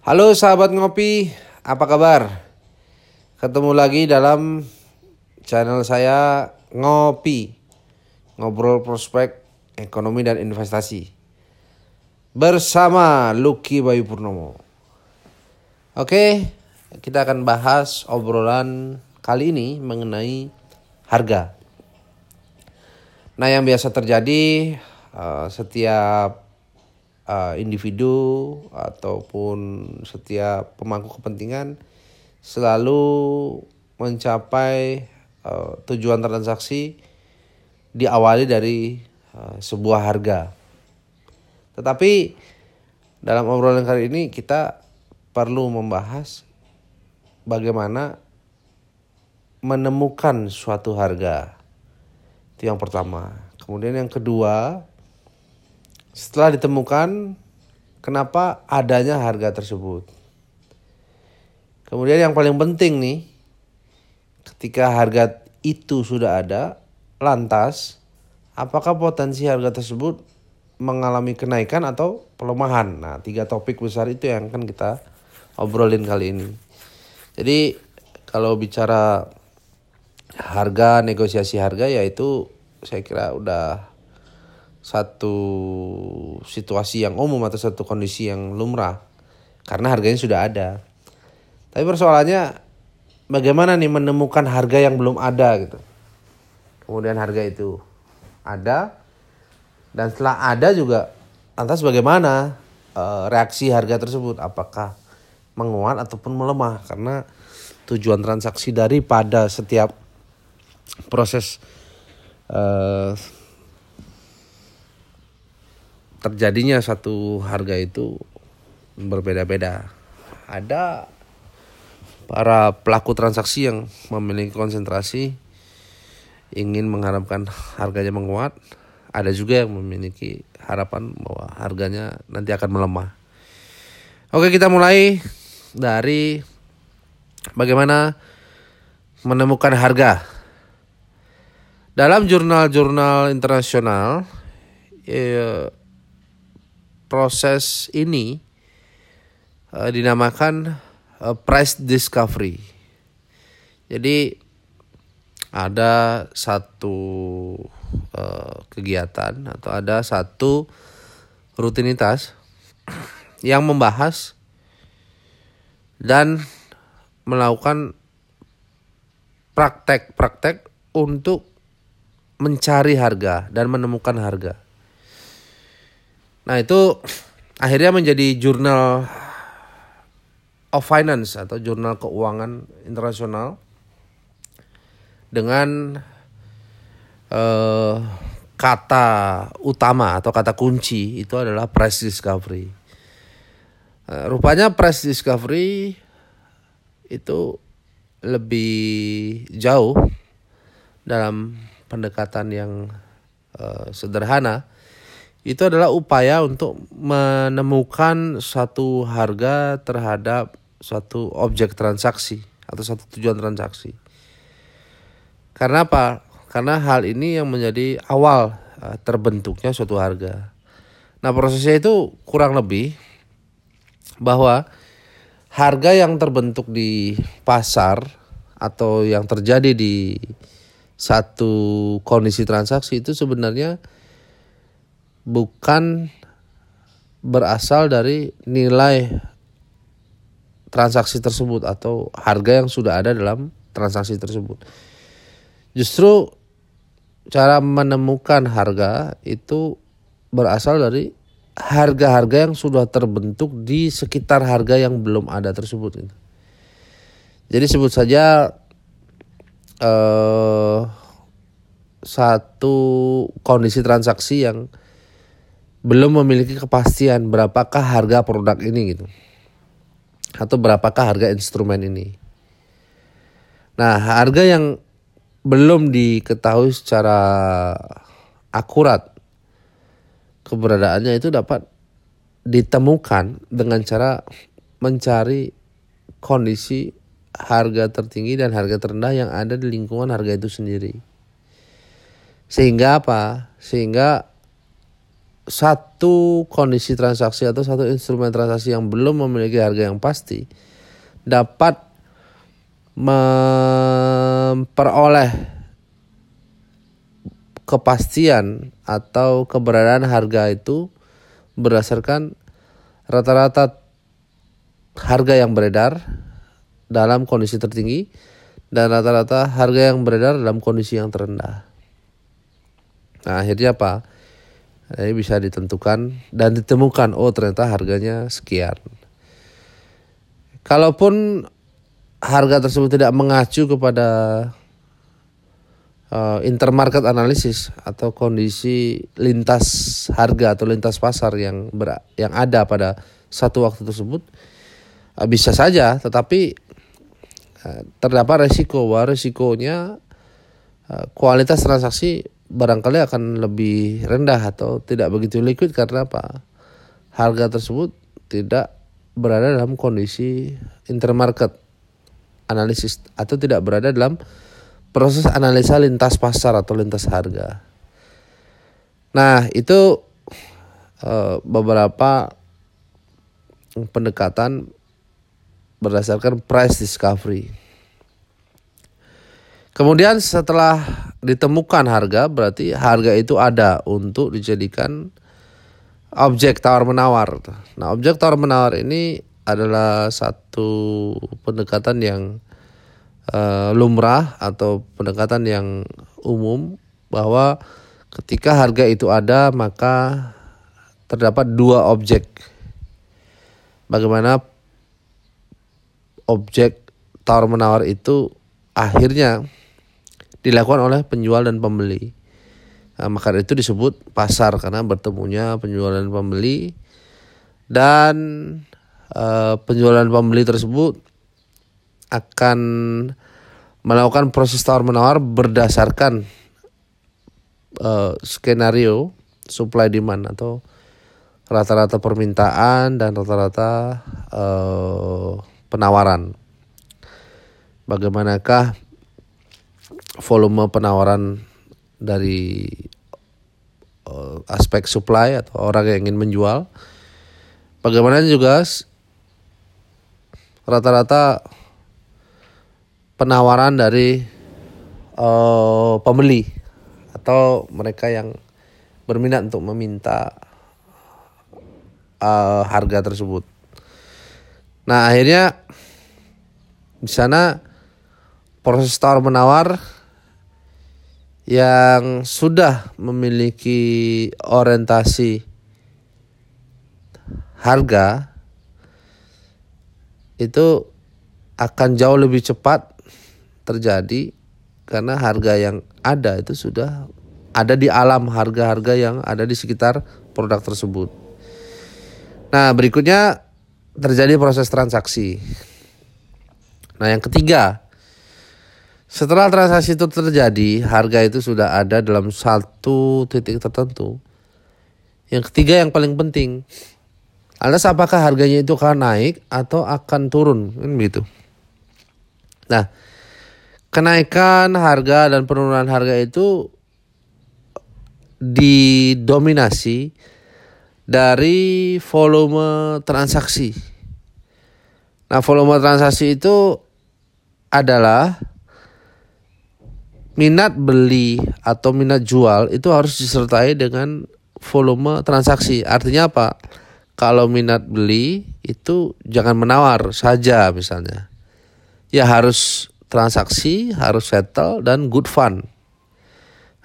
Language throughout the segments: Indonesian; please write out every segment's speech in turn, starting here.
Halo sahabat ngopi, apa kabar? Ketemu lagi dalam channel saya Ngopi, ngobrol prospek ekonomi dan investasi. Bersama Lucky Bayu Purnomo. Oke, kita akan bahas obrolan kali ini mengenai harga. Nah, yang biasa terjadi uh, setiap uh, individu ataupun setiap pemangku kepentingan selalu mencapai uh, tujuan transaksi diawali dari uh, sebuah harga. Tetapi dalam obrolan kali ini kita perlu membahas bagaimana menemukan suatu harga. Itu yang pertama. Kemudian yang kedua, setelah ditemukan kenapa adanya harga tersebut. Kemudian yang paling penting nih, ketika harga itu sudah ada, lantas apakah potensi harga tersebut mengalami kenaikan atau pelemahan? Nah, tiga topik besar itu yang akan kita obrolin kali ini. Jadi kalau bicara harga, negosiasi harga yaitu saya kira udah satu situasi yang umum atau satu kondisi yang lumrah karena harganya sudah ada. Tapi persoalannya bagaimana nih menemukan harga yang belum ada gitu. Kemudian harga itu ada dan setelah ada juga lantas bagaimana e, reaksi harga tersebut apakah menguat ataupun melemah karena tujuan transaksi daripada setiap proses e, terjadinya satu harga itu berbeda-beda. Ada para pelaku transaksi yang memiliki konsentrasi ingin mengharapkan harganya menguat. Ada juga yang memiliki harapan bahwa harganya nanti akan melemah. Oke, kita mulai dari bagaimana menemukan harga. Dalam jurnal-jurnal internasional, eh, proses ini uh, dinamakan uh, price discovery. Jadi ada satu uh, kegiatan atau ada satu rutinitas yang membahas dan melakukan praktek-praktek untuk mencari harga dan menemukan harga. Nah itu akhirnya menjadi jurnal of finance atau jurnal keuangan internasional dengan uh, kata utama atau kata kunci itu adalah price discovery. Uh, rupanya price discovery itu lebih jauh dalam pendekatan yang uh, sederhana itu adalah upaya untuk menemukan satu harga terhadap suatu objek transaksi atau satu tujuan transaksi. Karena apa? Karena hal ini yang menjadi awal eh, terbentuknya suatu harga. Nah, prosesnya itu kurang lebih bahwa harga yang terbentuk di pasar atau yang terjadi di satu kondisi transaksi itu sebenarnya bukan berasal dari nilai transaksi tersebut atau harga yang sudah ada dalam transaksi tersebut. Justru cara menemukan harga itu berasal dari harga-harga yang sudah terbentuk di sekitar harga yang belum ada tersebut. Jadi sebut saja eh, satu kondisi transaksi yang belum memiliki kepastian berapakah harga produk ini gitu atau berapakah harga instrumen ini. Nah, harga yang belum diketahui secara akurat keberadaannya itu dapat ditemukan dengan cara mencari kondisi harga tertinggi dan harga terendah yang ada di lingkungan harga itu sendiri. Sehingga apa? Sehingga satu kondisi transaksi atau satu instrumen transaksi yang belum memiliki harga yang pasti dapat memperoleh kepastian atau keberadaan harga itu berdasarkan rata-rata harga yang beredar dalam kondisi tertinggi dan rata-rata harga yang beredar dalam kondisi yang terendah. Nah, akhirnya apa? Ini bisa ditentukan dan ditemukan oh ternyata harganya sekian. Kalaupun harga tersebut tidak mengacu kepada uh, intermarket analisis atau kondisi lintas harga atau lintas pasar yang ber, yang ada pada satu waktu tersebut uh, bisa saja tetapi uh, terdapat resiko bahwa resikonya uh, kualitas transaksi barangkali akan lebih rendah atau tidak begitu liquid karena apa? Harga tersebut tidak berada dalam kondisi intermarket analisis atau tidak berada dalam proses analisa lintas pasar atau lintas harga. Nah, itu uh, beberapa pendekatan berdasarkan price discovery. Kemudian setelah ditemukan harga berarti harga itu ada untuk dijadikan objek tawar menawar. Nah, objek tawar menawar ini adalah satu pendekatan yang uh, lumrah atau pendekatan yang umum bahwa ketika harga itu ada maka terdapat dua objek. Bagaimana objek tawar menawar itu akhirnya dilakukan oleh penjual dan pembeli. Nah, maka itu disebut pasar karena bertemunya penjual dan pembeli dan uh, penjual dan pembeli tersebut akan melakukan proses tawar menawar berdasarkan uh, skenario supply demand atau rata-rata permintaan dan rata-rata uh, penawaran. Bagaimanakah volume penawaran dari uh, aspek supply atau orang yang ingin menjual. Bagaimana juga rata-rata penawaran dari uh, pembeli atau mereka yang berminat untuk meminta uh, harga tersebut. Nah akhirnya di sana proses tawar menawar yang sudah memiliki orientasi harga itu akan jauh lebih cepat terjadi karena harga yang ada itu sudah ada di alam harga-harga yang ada di sekitar produk tersebut. Nah, berikutnya terjadi proses transaksi. Nah, yang ketiga, setelah transaksi itu terjadi, harga itu sudah ada dalam satu titik tertentu. Yang ketiga yang paling penting, alas apakah harganya itu akan naik atau akan turun, kan begitu. Nah, kenaikan harga dan penurunan harga itu didominasi dari volume transaksi. Nah, volume transaksi itu adalah minat beli atau minat jual itu harus disertai dengan volume transaksi. Artinya apa? Kalau minat beli itu jangan menawar saja misalnya. Ya harus transaksi, harus settle dan good fun.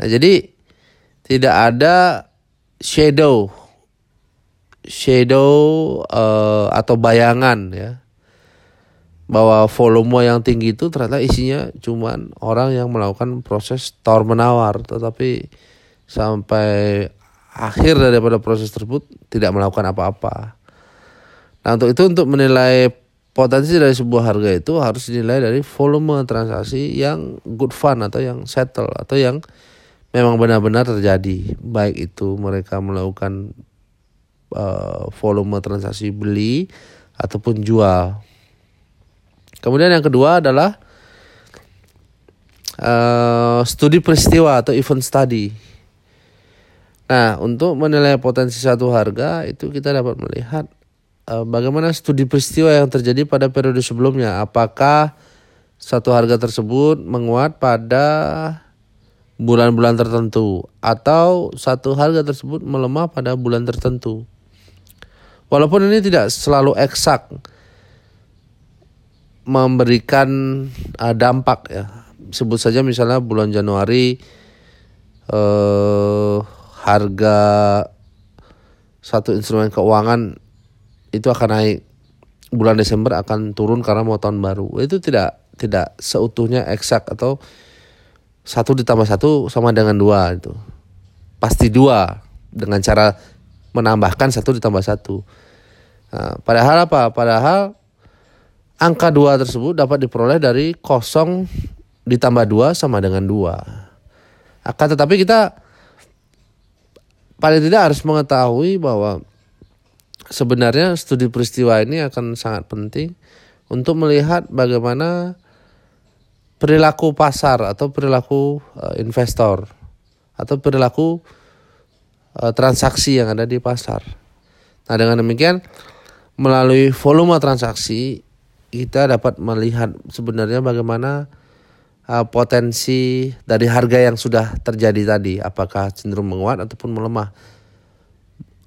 Nah, jadi tidak ada shadow shadow uh, atau bayangan ya bahwa volume yang tinggi itu ternyata isinya cuman orang yang melakukan proses tawar menawar tetapi sampai akhir daripada proses tersebut tidak melakukan apa-apa. Nah untuk itu untuk menilai potensi dari sebuah harga itu harus dinilai dari volume transaksi yang good fun atau yang settle atau yang memang benar-benar terjadi baik itu mereka melakukan uh, volume transaksi beli ataupun jual. Kemudian yang kedua adalah uh, studi peristiwa atau event study. Nah, untuk menilai potensi satu harga itu kita dapat melihat uh, bagaimana studi peristiwa yang terjadi pada periode sebelumnya. Apakah satu harga tersebut menguat pada bulan-bulan tertentu atau satu harga tersebut melemah pada bulan tertentu. Walaupun ini tidak selalu eksak memberikan uh, dampak ya. Sebut saja misalnya bulan Januari uh, harga satu instrumen keuangan itu akan naik. Bulan Desember akan turun karena mau tahun baru. Itu tidak tidak seutuhnya eksak atau satu ditambah satu sama dengan dua itu. Pasti dua dengan cara menambahkan satu ditambah satu. Nah, padahal apa? Padahal angka dua tersebut dapat diperoleh dari kosong ditambah dua sama dengan dua akan tetapi kita paling tidak harus mengetahui bahwa sebenarnya studi peristiwa ini akan sangat penting untuk melihat bagaimana perilaku pasar atau perilaku uh, investor atau perilaku uh, transaksi yang ada di pasar. Nah, dengan demikian melalui volume transaksi kita dapat melihat sebenarnya bagaimana uh, potensi dari harga yang sudah terjadi tadi. Apakah cenderung menguat ataupun melemah.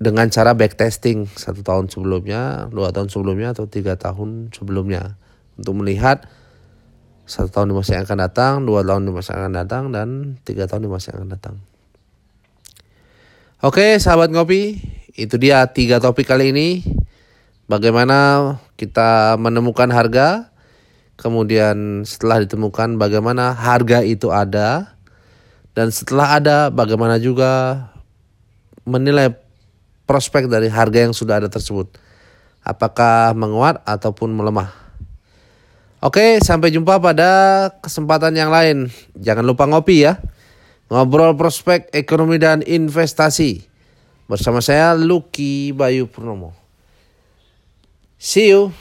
Dengan cara backtesting satu tahun sebelumnya dua tahun sebelumnya atau tiga tahun sebelumnya. Untuk melihat satu tahun di masa yang akan datang dua tahun di masa yang akan datang dan tiga tahun di masa yang akan datang. Oke sahabat ngopi itu dia tiga topik kali ini bagaimana kita menemukan harga kemudian setelah ditemukan bagaimana harga itu ada dan setelah ada bagaimana juga menilai prospek dari harga yang sudah ada tersebut apakah menguat ataupun melemah Oke, sampai jumpa pada kesempatan yang lain. Jangan lupa ngopi ya. Ngobrol prospek ekonomi dan investasi. Bersama saya Lucky Bayu Purnomo. See you.